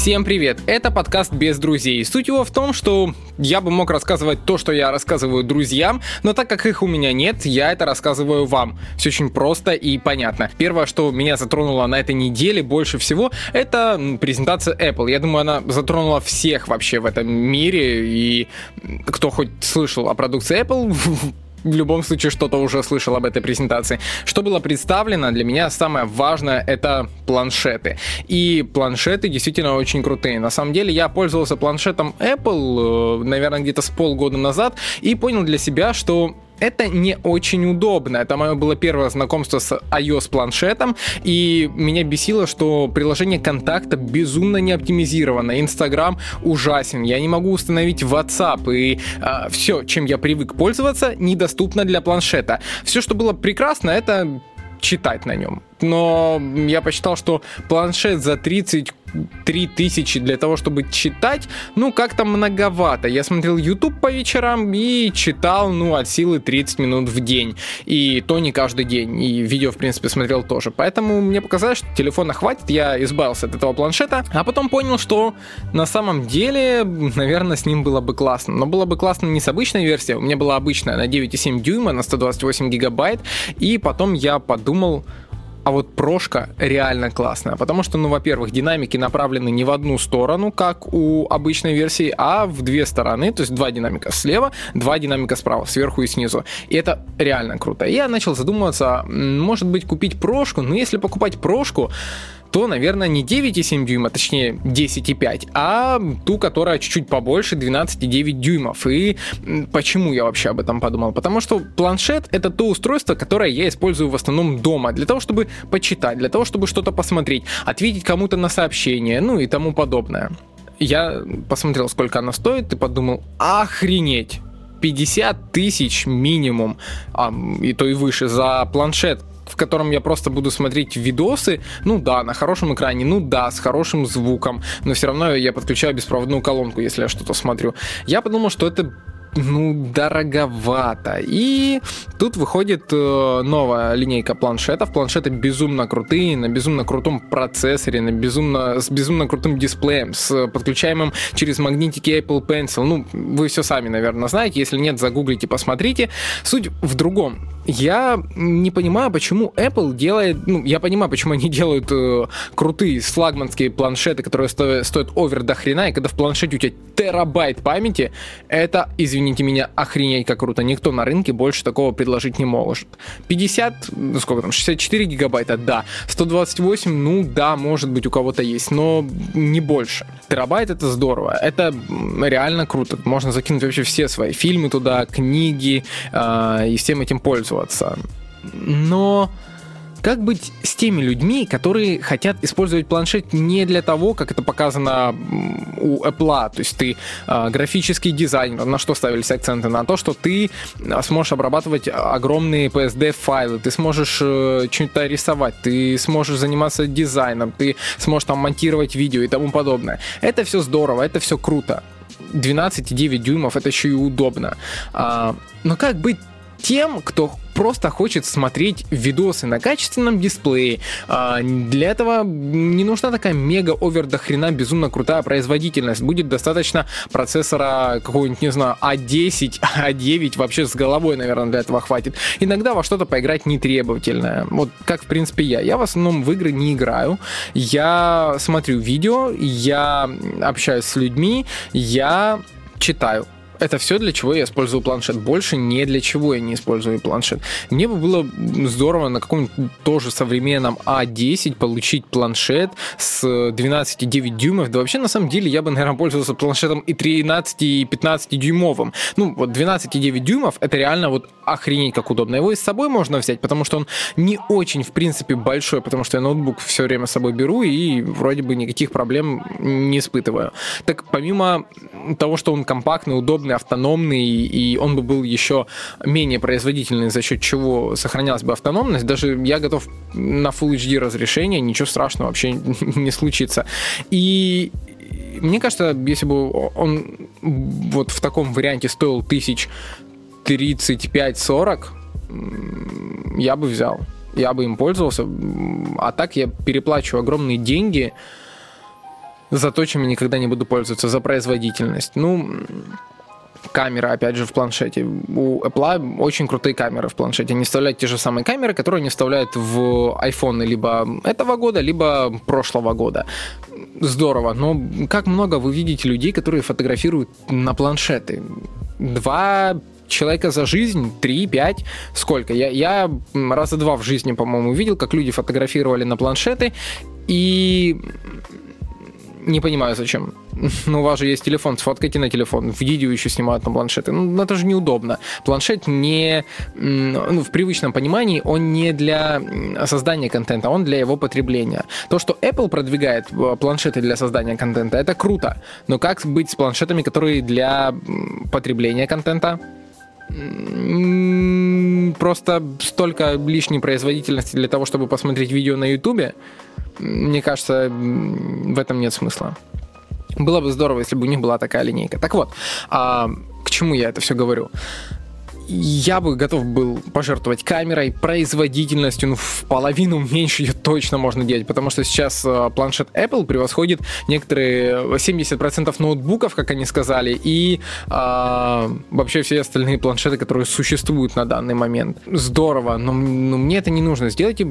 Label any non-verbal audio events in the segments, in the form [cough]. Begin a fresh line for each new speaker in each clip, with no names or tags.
Всем привет! Это подкаст «Без друзей». Суть его в том, что я бы мог рассказывать то, что я рассказываю друзьям, но так как их у меня нет, я это рассказываю вам. Все очень просто и понятно. Первое, что меня затронуло на этой неделе больше всего, это презентация Apple. Я думаю, она затронула всех вообще в этом мире, и кто хоть слышал о продукции Apple, [laughs] в любом случае что-то уже слышал об этой презентации. Что было представлено, для меня самое важное это планшеты. И планшеты действительно очень крутые. На самом деле я пользовался планшетом Apple, э, наверное, где-то с полгода назад, и понял для себя, что это не очень удобно. Это мое было первое знакомство с iOS планшетом, и меня бесило, что приложение контакта безумно не оптимизировано. Инстаграм ужасен. Я не могу установить WhatsApp, и э, а, все, чем я привык пользоваться, недоступно для планшета. Все, что было прекрасно, это читать на нем. Но я посчитал, что планшет за 30 3000 для того, чтобы читать, ну, как-то многовато. Я смотрел YouTube по вечерам и читал, ну, от силы 30 минут в день. И то не каждый день. И видео, в принципе, смотрел тоже. Поэтому мне показалось, что телефона хватит, я избавился от этого планшета. А потом понял, что на самом деле, наверное, с ним было бы классно. Но было бы классно не с обычной версией. У меня была обычная на 9,7 дюйма, на 128 гигабайт. И потом я подумал, а вот прошка реально классная, потому что, ну, во-первых, динамики направлены не в одну сторону, как у обычной версии, а в две стороны, то есть два динамика слева, два динамика справа, сверху и снизу. И это реально круто. Я начал задумываться, может быть, купить прошку, но если покупать прошку, то, наверное, не 9,7 дюйма, точнее 10,5, а ту, которая чуть-чуть побольше, 12,9 дюймов. И почему я вообще об этом подумал? Потому что планшет — это то устройство, которое я использую в основном дома, для того, чтобы почитать, для того, чтобы что-то посмотреть, ответить кому-то на сообщение, ну и тому подобное. Я посмотрел, сколько она стоит, и подумал, охренеть! 50 тысяч минимум, а, и то и выше, за планшет, в котором я просто буду смотреть видосы, ну да, на хорошем экране, ну да, с хорошим звуком, но все равно я подключаю беспроводную колонку, если я что-то смотрю. Я подумал, что это ну, дороговато. И тут выходит э, новая линейка планшетов. Планшеты безумно крутые, на безумно крутом процессоре, на безумно, с безумно крутым дисплеем, с подключаемым через магнитики Apple Pencil. Ну, вы все сами, наверное, знаете. Если нет, загуглите, посмотрите. Суть в другом. Я не понимаю, почему Apple делает... Ну, я понимаю, почему они делают э, крутые флагманские планшеты, которые стоят, стоят овер до хрена, и когда в планшете у тебя терабайт памяти, это, извините, извините меня, охренеть как круто. Никто на рынке больше такого предложить не может. 50, ну сколько там, 64 гигабайта, да. 128, ну да, может быть у кого-то есть, но не больше. Терабайт это здорово, это реально круто. Можно закинуть вообще все свои фильмы туда, книги э, и всем этим пользоваться. Но как быть с теми людьми, которые хотят использовать планшет не для того, как это показано у Apple, то есть ты э, графический дизайнер, на что ставились акценты? На то, что ты а, сможешь обрабатывать огромные PSD-файлы, ты сможешь э, что-то рисовать, ты сможешь заниматься дизайном, ты сможешь там монтировать видео и тому подобное. Это все здорово, это все круто. 12,9 дюймов это еще и удобно. А, но как быть тем, кто просто хочет смотреть видосы на качественном дисплее. А, для этого не нужна такая мега овер до хрена безумно крутая производительность. Будет достаточно процессора какого-нибудь, не знаю, А10, [laughs] А9 вообще с головой, наверное, для этого хватит. Иногда во что-то поиграть не требовательное. Вот как, в принципе, я. Я в основном в игры не играю. Я смотрю видео, я общаюсь с людьми, я читаю это все, для чего я использую планшет. Больше не для чего я не использую планшет. Мне бы было здорово на каком-нибудь тоже современном А10 получить планшет с 12,9 дюймов. Да вообще, на самом деле, я бы, наверное, пользовался планшетом и 13, и 15 дюймовым. Ну, вот 12,9 дюймов, это реально вот охренеть как удобно. Его и с собой можно взять, потому что он не очень, в принципе, большой, потому что я ноутбук все время с собой беру и вроде бы никаких проблем не испытываю. Так помимо того, что он компактный, удобный, мощный, автономный, и он бы был еще менее производительный, за счет чего сохранялась бы автономность, даже я готов на Full HD разрешение, ничего страшного вообще [laughs] не случится. И мне кажется, если бы он вот в таком варианте стоил тысяч 35-40, я бы взял. Я бы им пользовался. А так я переплачиваю огромные деньги за то, чем я никогда не буду пользоваться, за производительность. Ну, камера, опять же, в планшете. У Apple очень крутые камеры в планшете. Они вставляют те же самые камеры, которые они вставляют в iPhone либо этого года, либо прошлого года. Здорово. Но как много вы видите людей, которые фотографируют на планшеты? Два человека за жизнь, 3-5, сколько? Я, я раза два в жизни, по-моему, видел, как люди фотографировали на планшеты, и не понимаю, зачем. [laughs] Ну, у вас же есть телефон, сфоткайте на телефон. Видео еще снимают на планшеты. Ну, это же неудобно. Планшет не... Ну, в привычном понимании он не для создания контента, он для его потребления. То, что Apple продвигает э, планшеты для создания контента, это круто. Но как быть с планшетами, которые для потребления контента? Просто столько лишней производительности для того, чтобы посмотреть видео на YouTube, мне кажется, в этом нет смысла. Было бы здорово, если бы у них была такая линейка. Так вот, а, к чему я это все говорю? Я бы готов был пожертвовать камерой, производительностью, ну, в половину меньше ее точно можно делать, потому что сейчас э, планшет Apple превосходит некоторые 70% ноутбуков, как они сказали, и э, вообще все остальные планшеты, которые существуют на данный момент. Здорово, но, но мне это не нужно. Сделайте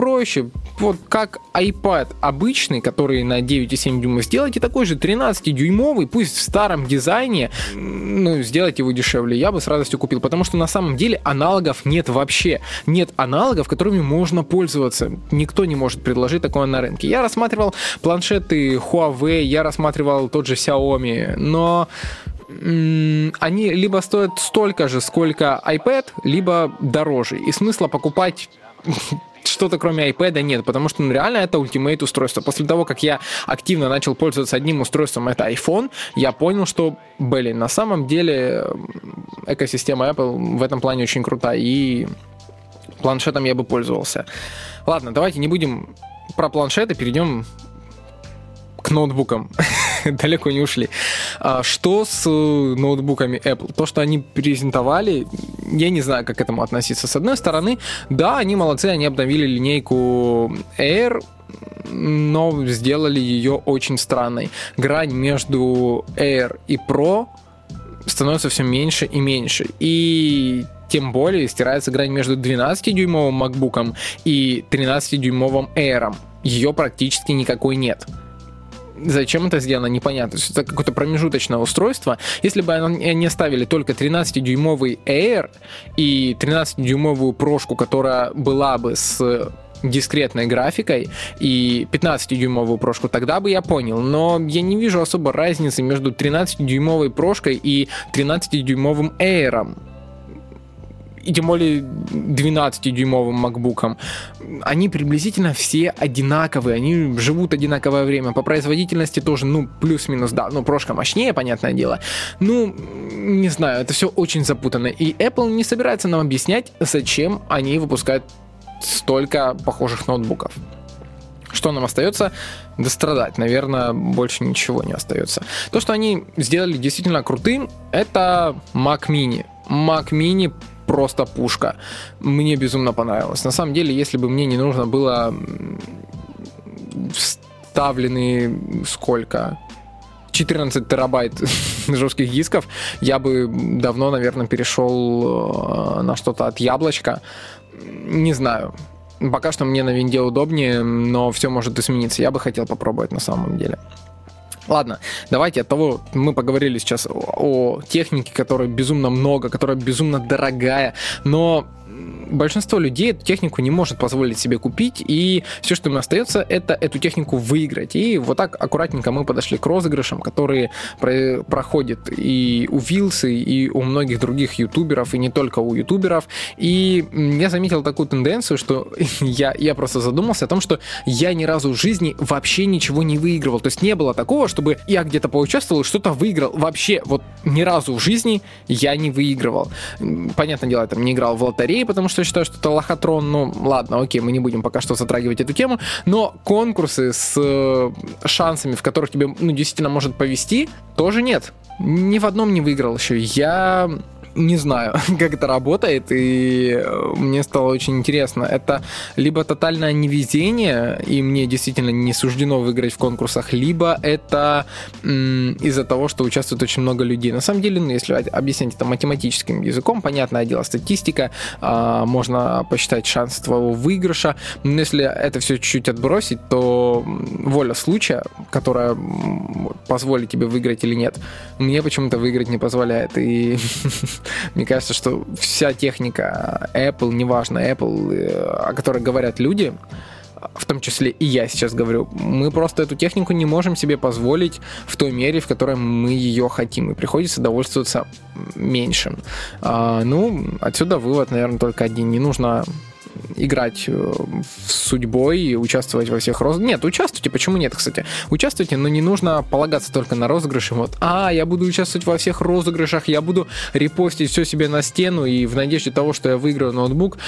проще. Вот как iPad обычный, который на 9,7 дюйма, сделайте такой же 13-дюймовый, пусть в старом дизайне, ну, сделайте его дешевле. Я бы с радостью купил, потому что на самом деле аналогов нет вообще. Нет аналогов, которыми можно пользоваться. Никто не может предложить такое на рынке. Я рассматривал планшеты Huawei, я рассматривал тот же Xiaomi, но они либо стоят столько же, сколько iPad, либо дороже. И смысла покупать что-то кроме iPad нет, потому что ну, реально это ультимейт устройство. После того, как я активно начал пользоваться одним устройством, это iPhone, я понял, что, блин, на самом деле экосистема Apple в этом плане очень крута, и планшетом я бы пользовался. Ладно, давайте не будем про планшеты, перейдем к ноутбукам. [laughs] Далеко не ушли. А что с ноутбуками Apple? То, что они презентовали, я не знаю, как к этому относиться. С одной стороны, да, они молодцы, они обновили линейку Air, но сделали ее очень странной. Грань между Air и Pro становится все меньше и меньше. И тем более стирается грань между 12-дюймовым MacBook и 13-дюймовым Air. Ее практически никакой нет зачем это сделано, непонятно. Это какое-то промежуточное устройство. Если бы они оставили только 13-дюймовый Air и 13-дюймовую прошку, которая была бы с дискретной графикой и 15-дюймовую прошку, тогда бы я понял. Но я не вижу особо разницы между 13-дюймовой прошкой и 13-дюймовым Air и тем более 12-дюймовым MacBook, они приблизительно все одинаковые, они живут одинаковое время. По производительности тоже, ну, плюс-минус, да, ну, прошка мощнее, понятное дело. Ну, не знаю, это все очень запутанно. И Apple не собирается нам объяснять, зачем они выпускают столько похожих ноутбуков. Что нам остается? Дострадать. Наверное, больше ничего не остается. То, что они сделали действительно крутым, это Mac Mini. Mac Mini просто пушка. Мне безумно понравилось. На самом деле, если бы мне не нужно было вставлены сколько? 14 терабайт [laughs] жестких дисков, я бы давно, наверное, перешел э, на что-то от яблочка. Не знаю. Пока что мне на винде удобнее, но все может измениться. Я бы хотел попробовать на самом деле. Ладно, давайте от того, мы поговорили сейчас о, технике, которая безумно много, которая безумно дорогая, но большинство людей эту технику не может позволить себе купить, и все, что им остается, это эту технику выиграть. И вот так аккуратненько мы подошли к розыгрышам, которые про- проходят и у Вилсы, и у многих других ютуберов, и не только у ютуберов. И я заметил такую тенденцию, что [laughs] я, я просто задумался о том, что я ни разу в жизни вообще ничего не выигрывал. То есть не было такого, чтобы я где-то поучаствовал и что-то выиграл. Вообще, вот ни разу в жизни я не выигрывал. Понятное дело, я там не играл в лотереи, потому что я считаю, что это лохотрон. Ну, ладно, окей, мы не будем пока что затрагивать эту тему. Но конкурсы с э, шансами, в которых тебе, ну, действительно может повести, тоже нет. Ни в одном не выиграл еще. Я не знаю, [laughs] как это работает, и э, мне стало очень интересно. Это либо тотальное невезение, и мне действительно не суждено выиграть в конкурсах, либо это из-за того, что участвует очень много людей. На самом деле, ну, если объяснять это математическим языком, понятное дело, статистика, а, можно посчитать шанс твоего выигрыша, но если это все чуть-чуть отбросить, то воля случая, которая позволит тебе выиграть или нет, мне почему-то выиграть не позволяет. И [laughs] мне кажется, что вся техника Apple, неважно, Apple, э, о которой говорят люди, в том числе и я сейчас говорю, мы просто эту технику не можем себе позволить в той мере, в которой мы ее хотим, и приходится довольствоваться меньшим. А, ну, отсюда вывод, наверное, только один. Не нужно играть э, с судьбой и участвовать во всех розыгрышах. Нет, участвуйте, почему нет, кстати? Участвуйте, но не нужно полагаться только на розыгрыши. Вот, а, я буду участвовать во всех розыгрышах, я буду репостить все себе на стену и в надежде того, что я выиграю ноутбук.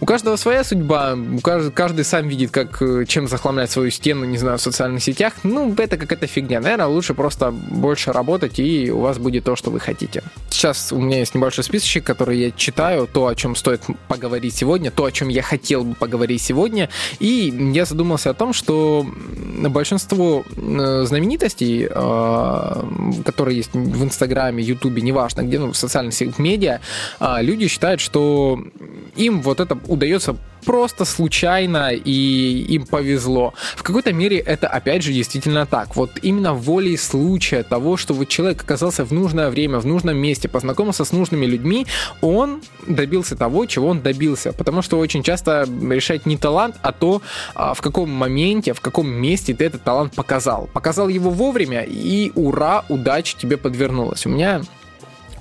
У каждого своя судьба, у каждый, каждый сам видит, как, э, чем захламлять свою стену, не знаю, в социальных сетях. Ну, это какая-то фигня. Наверное, лучше просто больше работать, и у вас будет то, что вы хотите. Сейчас у меня есть небольшой списочек, который я читаю, то, о чем стоит поговорить сегодня, то, о чем я хотел бы поговорить сегодня. И я задумался о том, что большинство э, знаменитостей, э, которые есть в Инстаграме, Ютубе, неважно, где, ну, в социальных сетях, медиа, э, люди считают, что им вот это удается просто случайно и им повезло. В какой-то мере это опять же действительно так. Вот именно волей случая того, что вот человек оказался в нужное время, в нужном месте, познакомился с нужными людьми, он добился того, чего он добился. Потому что очень часто решает не талант, а то, а, в каком моменте, в каком месте ты этот талант показал. Показал его вовремя, и ура, удача тебе подвернулась. У меня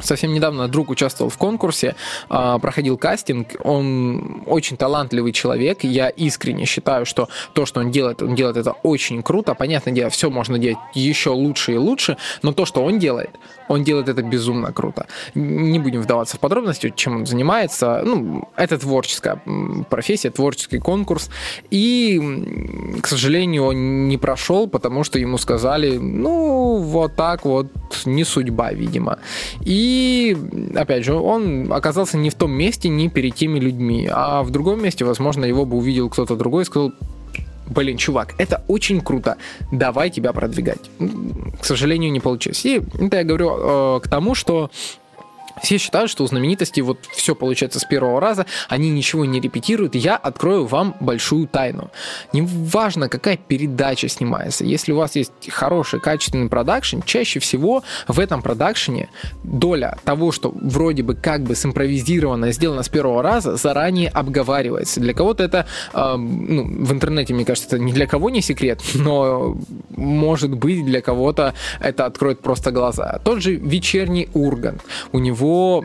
Совсем недавно друг участвовал в конкурсе, а, проходил кастинг. Он очень талантливый человек. Я искренне считаю, что то, что он делает, он делает это очень круто. Понятное дело, все можно делать еще лучше и лучше, но то, что он делает, он делает это безумно круто. Не будем вдаваться в подробности, чем он занимается. Ну, это творческая профессия, творческий конкурс. И, к сожалению, он не прошел, потому что ему сказали, ну, вот так вот, не судьба, видимо. И опять же, он оказался не в том месте, не перед теми людьми, а в другом месте, возможно, его бы увидел кто-то другой и сказал, блин, чувак, это очень круто, давай тебя продвигать. К сожалению, не получилось. И это я говорю э, к тому, что все считают, что у знаменитостей вот все получается с первого раза, они ничего не репетируют. Я открою вам большую тайну. Неважно, какая передача снимается, если у вас есть хороший, качественный продакшн, чаще всего в этом продакшене доля того, что вроде бы как бы симпровизировано, сделано с первого раза, заранее обговаривается. Для кого-то это, э, ну, в интернете, мне кажется, это ни для кого не секрет, но может быть для кого-то это откроет просто глаза. Тот же вечерний Ургант. У него его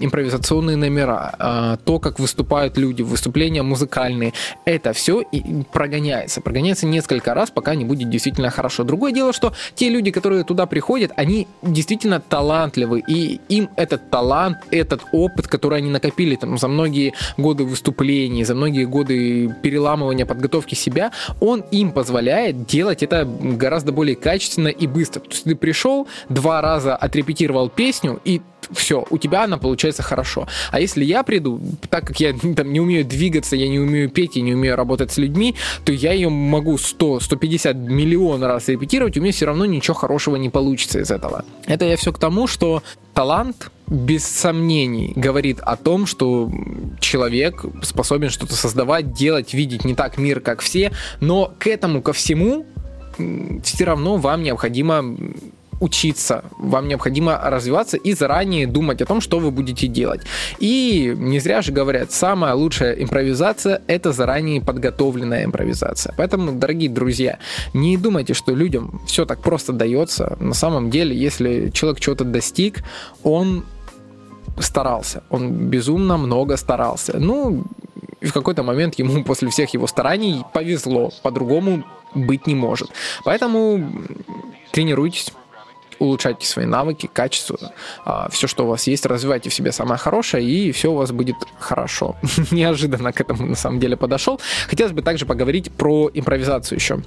импровизационные номера, а, то, как выступают люди, выступления музыкальные, это все и прогоняется. Прогоняется несколько раз, пока не будет действительно хорошо. Другое дело, что те люди, которые туда приходят, они действительно талантливы, и им этот талант, этот опыт, который они накопили там за многие годы выступлений, за многие годы переламывания, подготовки себя, он им позволяет делать это гораздо более качественно и быстро. То есть ты пришел, два раза отрепетировал песню, и все, у тебя она получается хорошо. А если я приду, так как я [laughs] там не умею двигаться, я не умею петь, я не умею работать с людьми, то я ее могу 100, 150 миллион раз репетировать, у меня все равно ничего хорошего не получится из этого. Это я все к тому, что талант без сомнений говорит о том, что человек способен что-то создавать, делать, видеть не так мир, как все, но к этому, ко всему, все равно вам необходимо учиться, вам необходимо развиваться и заранее думать о том, что вы будете делать. И не зря же говорят, самая лучшая импровизация – это заранее подготовленная импровизация. Поэтому, дорогие друзья, не думайте, что людям все так просто дается. На самом деле, если человек чего-то достиг, он старался, он безумно много старался. Ну, в какой-то момент ему [laughs] после всех его стараний повезло, по-другому быть не может. Поэтому тренируйтесь, улучшайте свои навыки, качество, а, все, что у вас есть, развивайте в себе самое хорошее, и все у вас будет хорошо. [laughs] Неожиданно к этому на самом деле подошел. Хотелось бы также поговорить про импровизацию еще.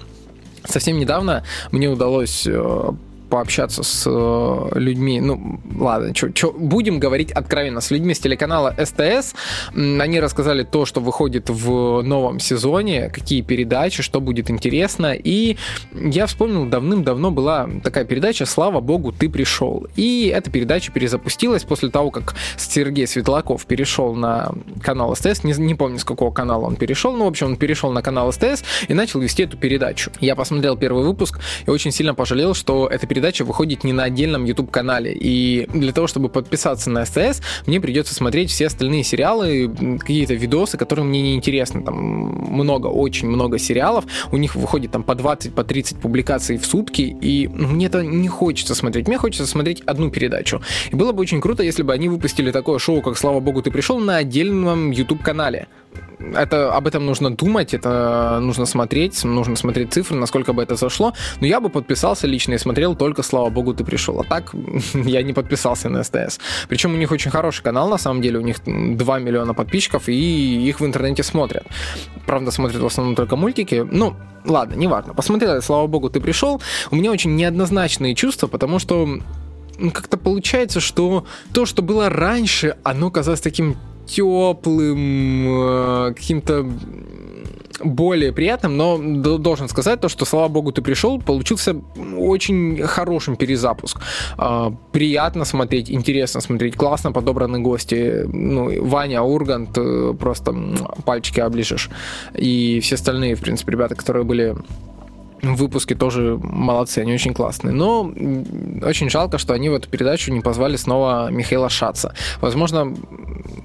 Совсем недавно мне удалось э, пообщаться с э, людьми, ну, ладно, что, будем говорить откровенно, с людьми с телеканала СТС. Они рассказали то, что выходит в новом сезоне, какие передачи, что будет интересно. И я вспомнил, давным-давно была такая передача «Слава богу, ты пришел». И эта передача перезапустилась после того, как Сергей Светлаков перешел на канал СТС. Не, не помню, с какого канала он перешел, но, в общем, он перешел на канал СТС и начал вести эту передачу. Я посмотрел первый выпуск и очень сильно пожалел, что эта передача выходит не на отдельном YouTube-канале. И для того, чтобы подписаться на СТС, мне придется смотреть все остальные сериалы, какие-то видосы, которые мне не интересны. Там много, очень много сериалов. У них выходит там по 20, по 30 публикаций в сутки, и ну, мне это не хочется смотреть. Мне хочется смотреть одну передачу. И было бы очень круто, если бы они выпустили такое шоу, как «Слава богу, ты пришел» на отдельном YouTube-канале это, об этом нужно думать, это нужно смотреть, нужно смотреть цифры, насколько бы это зашло. Но я бы подписался лично и смотрел только, слава богу, ты пришел. А так [laughs] я не подписался на СТС. Причем у них очень хороший канал, на самом деле. У них 2 миллиона подписчиков, и их в интернете смотрят. Правда, смотрят в основном только мультики. Ну, ладно, неважно. Посмотрел, слава богу, ты пришел. У меня очень неоднозначные чувства, потому что как-то получается, что то, что было раньше, оно казалось таким теплым, э, каким-то более приятным, но должен сказать то, что, слава богу, ты пришел, получился очень хорошим перезапуск. А, приятно смотреть, интересно смотреть, классно подобраны гости. Ну, Ваня, Ургант, э, просто пальчики оближешь. И все остальные, в принципе, ребята, которые были выпуски тоже молодцы, они очень классные. Но очень жалко, что они в эту передачу не позвали снова Михаила Шаца. Возможно,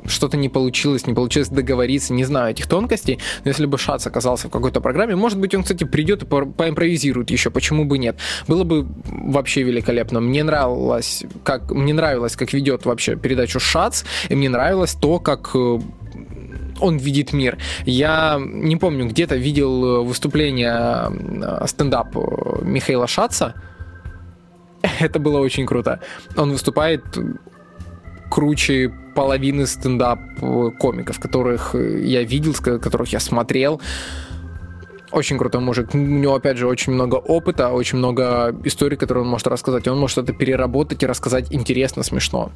что-то не получилось, не получилось договориться, не знаю этих тонкостей, но если бы Шац оказался в какой-то программе, может быть, он, кстати, придет и по поимпровизирует еще, почему бы нет. Было бы вообще великолепно. Мне нравилось, как, мне нравилось, как ведет вообще передачу Шац, и мне нравилось то, как э, он видит мир. Я не помню, где-то видел э, выступление э, стендап э, Михаила Шаца. [laughs] Это было очень круто. Он выступает круче половины стендап комиков, которых я видел, которых я смотрел. Очень крутой мужик. У него, опять же, очень много опыта, очень много историй, которые он может рассказать. Он может это переработать и рассказать интересно, смешно.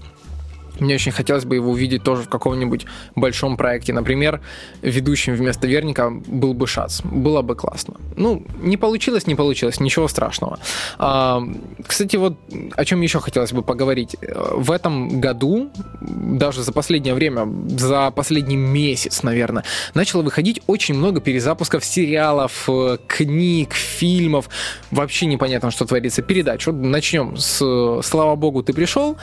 Мне очень хотелось бы его увидеть тоже в каком-нибудь большом проекте. Например, ведущим вместо Верника был бы Шац. Было бы классно. Ну, не получилось, не получилось, ничего страшного. А, кстати, вот о чем еще хотелось бы поговорить. В этом году, даже за последнее время, за последний месяц, наверное, начало выходить очень много перезапусков сериалов, книг, фильмов. Вообще непонятно, что творится. Передач. Вот начнем с «Слава богу, ты пришел»,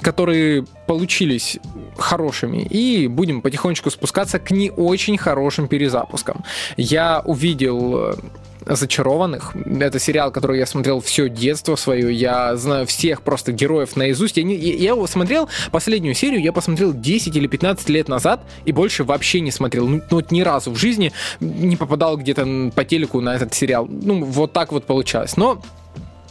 который получились хорошими, и будем потихонечку спускаться к не очень хорошим перезапускам. Я увидел э, зачарованных. Это сериал, который я смотрел все детство свое. Я знаю всех просто героев наизусть. Я, не, я, его смотрел, последнюю серию я посмотрел 10 или 15 лет назад и больше вообще не смотрел. Ну, ну ни разу в жизни не попадал где-то по телеку на этот сериал. Ну, вот так вот получалось. Но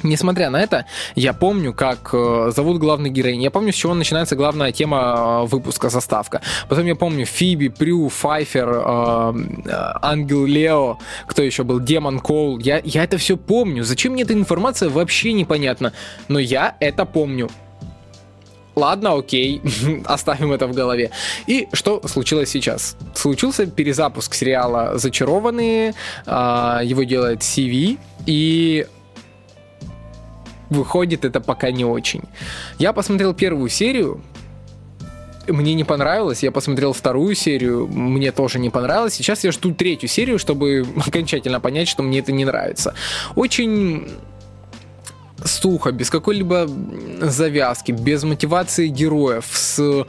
Несмотря на это, я помню, как э, зовут главный героинь. Я помню, с чего начинается главная тема э, выпуска заставка. Потом я помню Фиби, Прю, Файфер, э, э, Ангел Лео, кто еще был, Демон Коул. Я, я это все помню. Зачем мне эта информация, вообще непонятно. Но я это помню. Ладно, окей, [laughs] оставим это в голове. И что случилось сейчас? Случился перезапуск сериала «Зачарованные», э, его делает CV, и выходит это пока не очень. Я посмотрел первую серию, мне не понравилось, я посмотрел вторую серию, мне тоже не понравилось. Сейчас я жду третью серию, чтобы [laughs] окончательно понять, что мне это не нравится. Очень сухо, без какой-либо завязки, без мотивации героев, с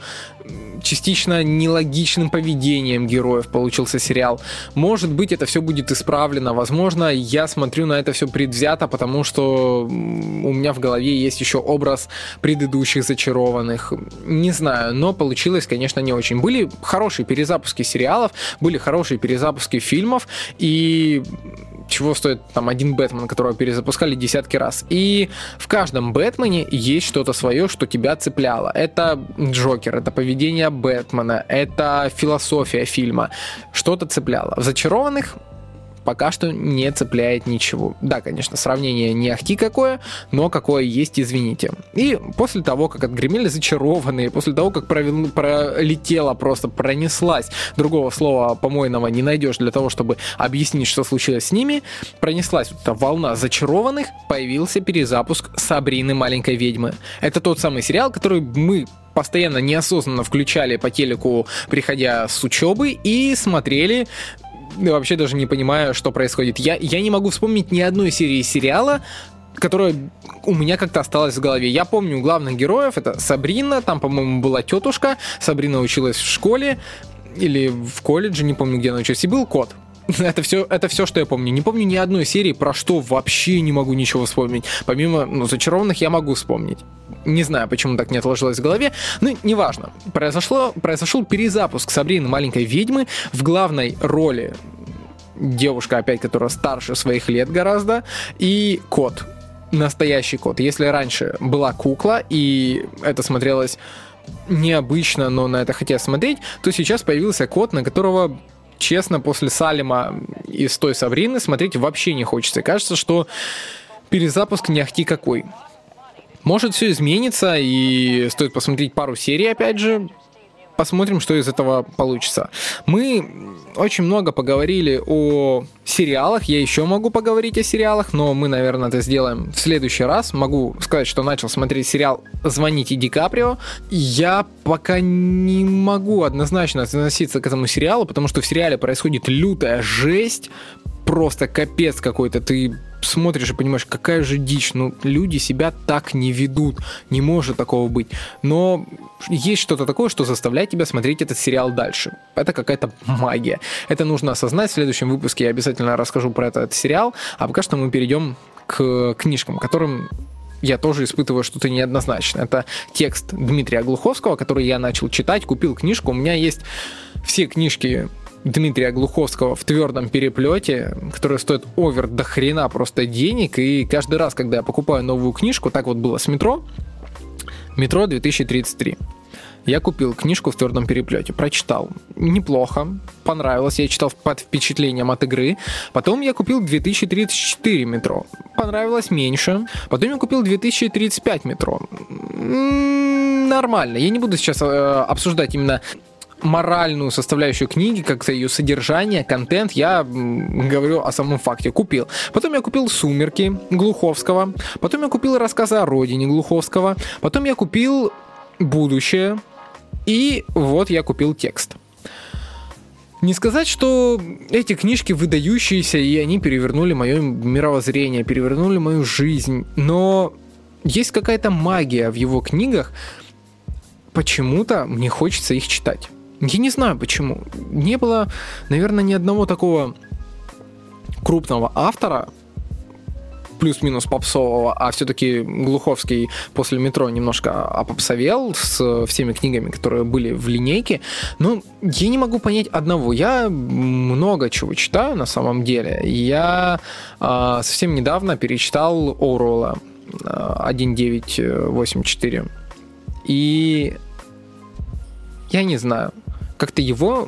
частично нелогичным поведением героев получился сериал. Может быть, это все будет исправлено. Возможно, я смотрю на это все предвзято, потому что у меня в голове есть еще образ предыдущих зачарованных. Не знаю, но получилось, конечно, не очень. Были хорошие перезапуски сериалов, были хорошие перезапуски фильмов, и чего стоит там один Бэтмен, которого перезапускали десятки раз. И в каждом Бэтмене есть что-то свое, что тебя цепляло. Это Джокер, это поведение Бэтмена, это философия фильма. Что-то цепляло. В «Зачарованных» пока что не цепляет ничего. Да, конечно, сравнение не ахти какое, но какое есть, извините. И после того, как отгремели зачарованные, после того, как пролетела, просто пронеслась, другого слова помойного не найдешь для того, чтобы объяснить, что случилось с ними, пронеслась вот эта волна зачарованных, появился перезапуск Сабрины маленькой ведьмы. Это тот самый сериал, который мы постоянно неосознанно включали по телеку, приходя с учебы, и смотрели вообще даже не понимаю, что происходит. Я, я не могу вспомнить ни одной серии сериала, которая у меня как-то осталась в голове. Я помню главных героев, это Сабрина, там, по-моему, была тетушка, Сабрина училась в школе или в колледже, не помню, где она училась, и был кот. [laughs] Это все, это все, что я помню. Не помню ни одной серии, про что вообще не могу ничего вспомнить. Помимо ну, зачарованных я могу вспомнить. Не знаю, почему так не отложилось в голове, но неважно. Произошло, произошел перезапуск Сабрины маленькой ведьмы в главной роли девушка опять, которая старше своих лет гораздо, и кот, настоящий кот. Если раньше была кукла, и это смотрелось необычно, но на это хотелось смотреть, то сейчас появился кот, на которого честно, после Салима из той Саврины смотреть вообще не хочется. кажется, что перезапуск не ахти какой. Может все изменится, и стоит посмотреть пару серий, опять же, посмотрим, что из этого получится. Мы очень много поговорили о сериалах. Я еще могу поговорить о сериалах, но мы, наверное, это сделаем в следующий раз. Могу сказать, что начал смотреть сериал «Звоните Ди Каприо». Я пока не могу однозначно относиться к этому сериалу, потому что в сериале происходит лютая жесть, просто капец какой-то. Ты смотришь и понимаешь, какая же дичь. Ну, люди себя так не ведут. Не может такого быть. Но есть что-то такое, что заставляет тебя смотреть этот сериал дальше. Это какая-то магия. Это нужно осознать. В следующем выпуске я обязательно расскажу про этот сериал. А пока что мы перейдем к книжкам, которым я тоже испытываю что-то неоднозначное. Это текст Дмитрия Глуховского, который я начал читать, купил книжку. У меня есть все книжки Дмитрия Глуховского в твердом переплете, который стоит овер до хрена просто денег. И каждый раз, когда я покупаю новую книжку, так вот было с метро, метро 2033. Я купил книжку в твердом переплете, прочитал. Неплохо, понравилось. Я читал под впечатлением от игры. Потом я купил 2034 метро. Понравилось меньше. Потом я купил 2035 метро. М-м, нормально. Я не буду сейчас э, обсуждать именно моральную составляющую книги, как-то ее содержание, контент, я говорю о самом факте. Купил. Потом я купил «Сумерки» Глуховского. Потом я купил рассказы о родине Глуховского. Потом я купил «Будущее». И вот я купил текст. Не сказать, что эти книжки выдающиеся, и они перевернули мое мировоззрение, перевернули мою жизнь, но есть какая-то магия в его книгах, почему-то мне хочется их читать. Я не знаю почему. Не было, наверное, ни одного такого крупного автора, плюс-минус попсового, а все-таки Глуховский после метро немножко опопсовел с всеми книгами, которые были в линейке. Но я не могу понять одного. Я много чего читаю на самом деле. Я э, совсем недавно перечитал Оруэлла 1984. И я не знаю как-то его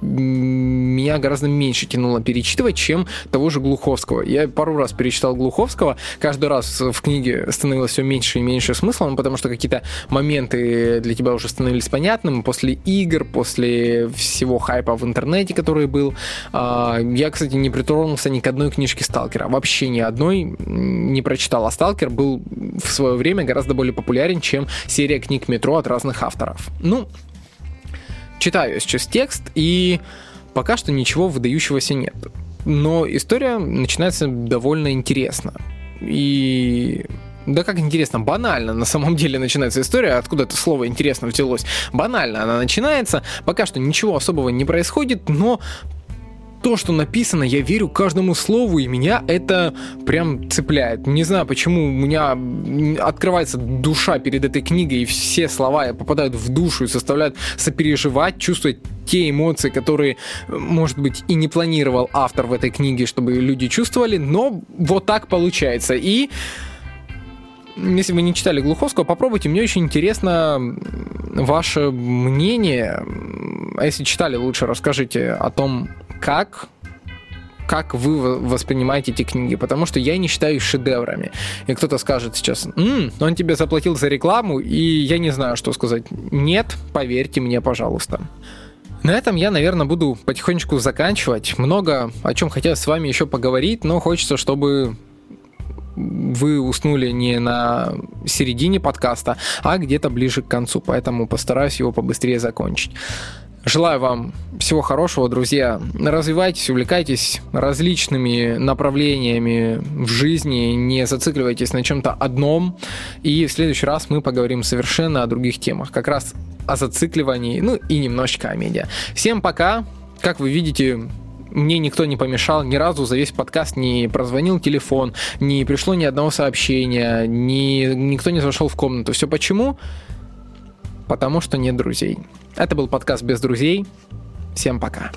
меня гораздо меньше тянуло перечитывать, чем того же Глуховского. Я пару раз перечитал Глуховского, каждый раз в книге становилось все меньше и меньше смысла, ну, потому что какие-то моменты для тебя уже становились понятными после игр, после всего хайпа в интернете, который был. А, я, кстати, не притронулся ни к одной книжке Сталкера, вообще ни одной не прочитал, а Сталкер был в свое время гораздо более популярен, чем серия книг Метро от разных авторов. Ну, читаю сейчас текст, и пока что ничего выдающегося нет. Но история начинается довольно интересно. И да как интересно, банально на самом деле начинается история, откуда это слово интересно взялось. Банально она начинается, пока что ничего особого не происходит, но то, что написано, я верю каждому слову, и меня это прям цепляет. Не знаю, почему у меня открывается душа перед этой книгой, и все слова попадают в душу и заставляют сопереживать, чувствовать те эмоции, которые, может быть, и не планировал автор в этой книге, чтобы люди чувствовали, но вот так получается. И если вы не читали Глуховского, попробуйте. Мне очень интересно ваше мнение. А если читали, лучше расскажите о том, как как вы воспринимаете эти книги, потому что я не считаю их шедеврами. И кто-то скажет сейчас, М, он тебе заплатил за рекламу, и я не знаю, что сказать. Нет, поверьте мне, пожалуйста. На этом я, наверное, буду потихонечку заканчивать. Много о чем хотел с вами еще поговорить, но хочется, чтобы вы уснули не на середине подкаста, а где-то ближе к концу, поэтому постараюсь его побыстрее закончить. Желаю вам всего хорошего, друзья. Развивайтесь, увлекайтесь различными направлениями в жизни, не зацикливайтесь на чем-то одном. И в следующий раз мы поговорим совершенно о других темах, как раз о зацикливании, ну и немножечко о медиа. Всем пока. Как вы видите, мне никто не помешал, ни разу за весь подкаст не прозвонил телефон, не пришло ни одного сообщения, ни, никто не зашел в комнату. Все почему? Потому что нет друзей. Это был подкаст без друзей. Всем пока.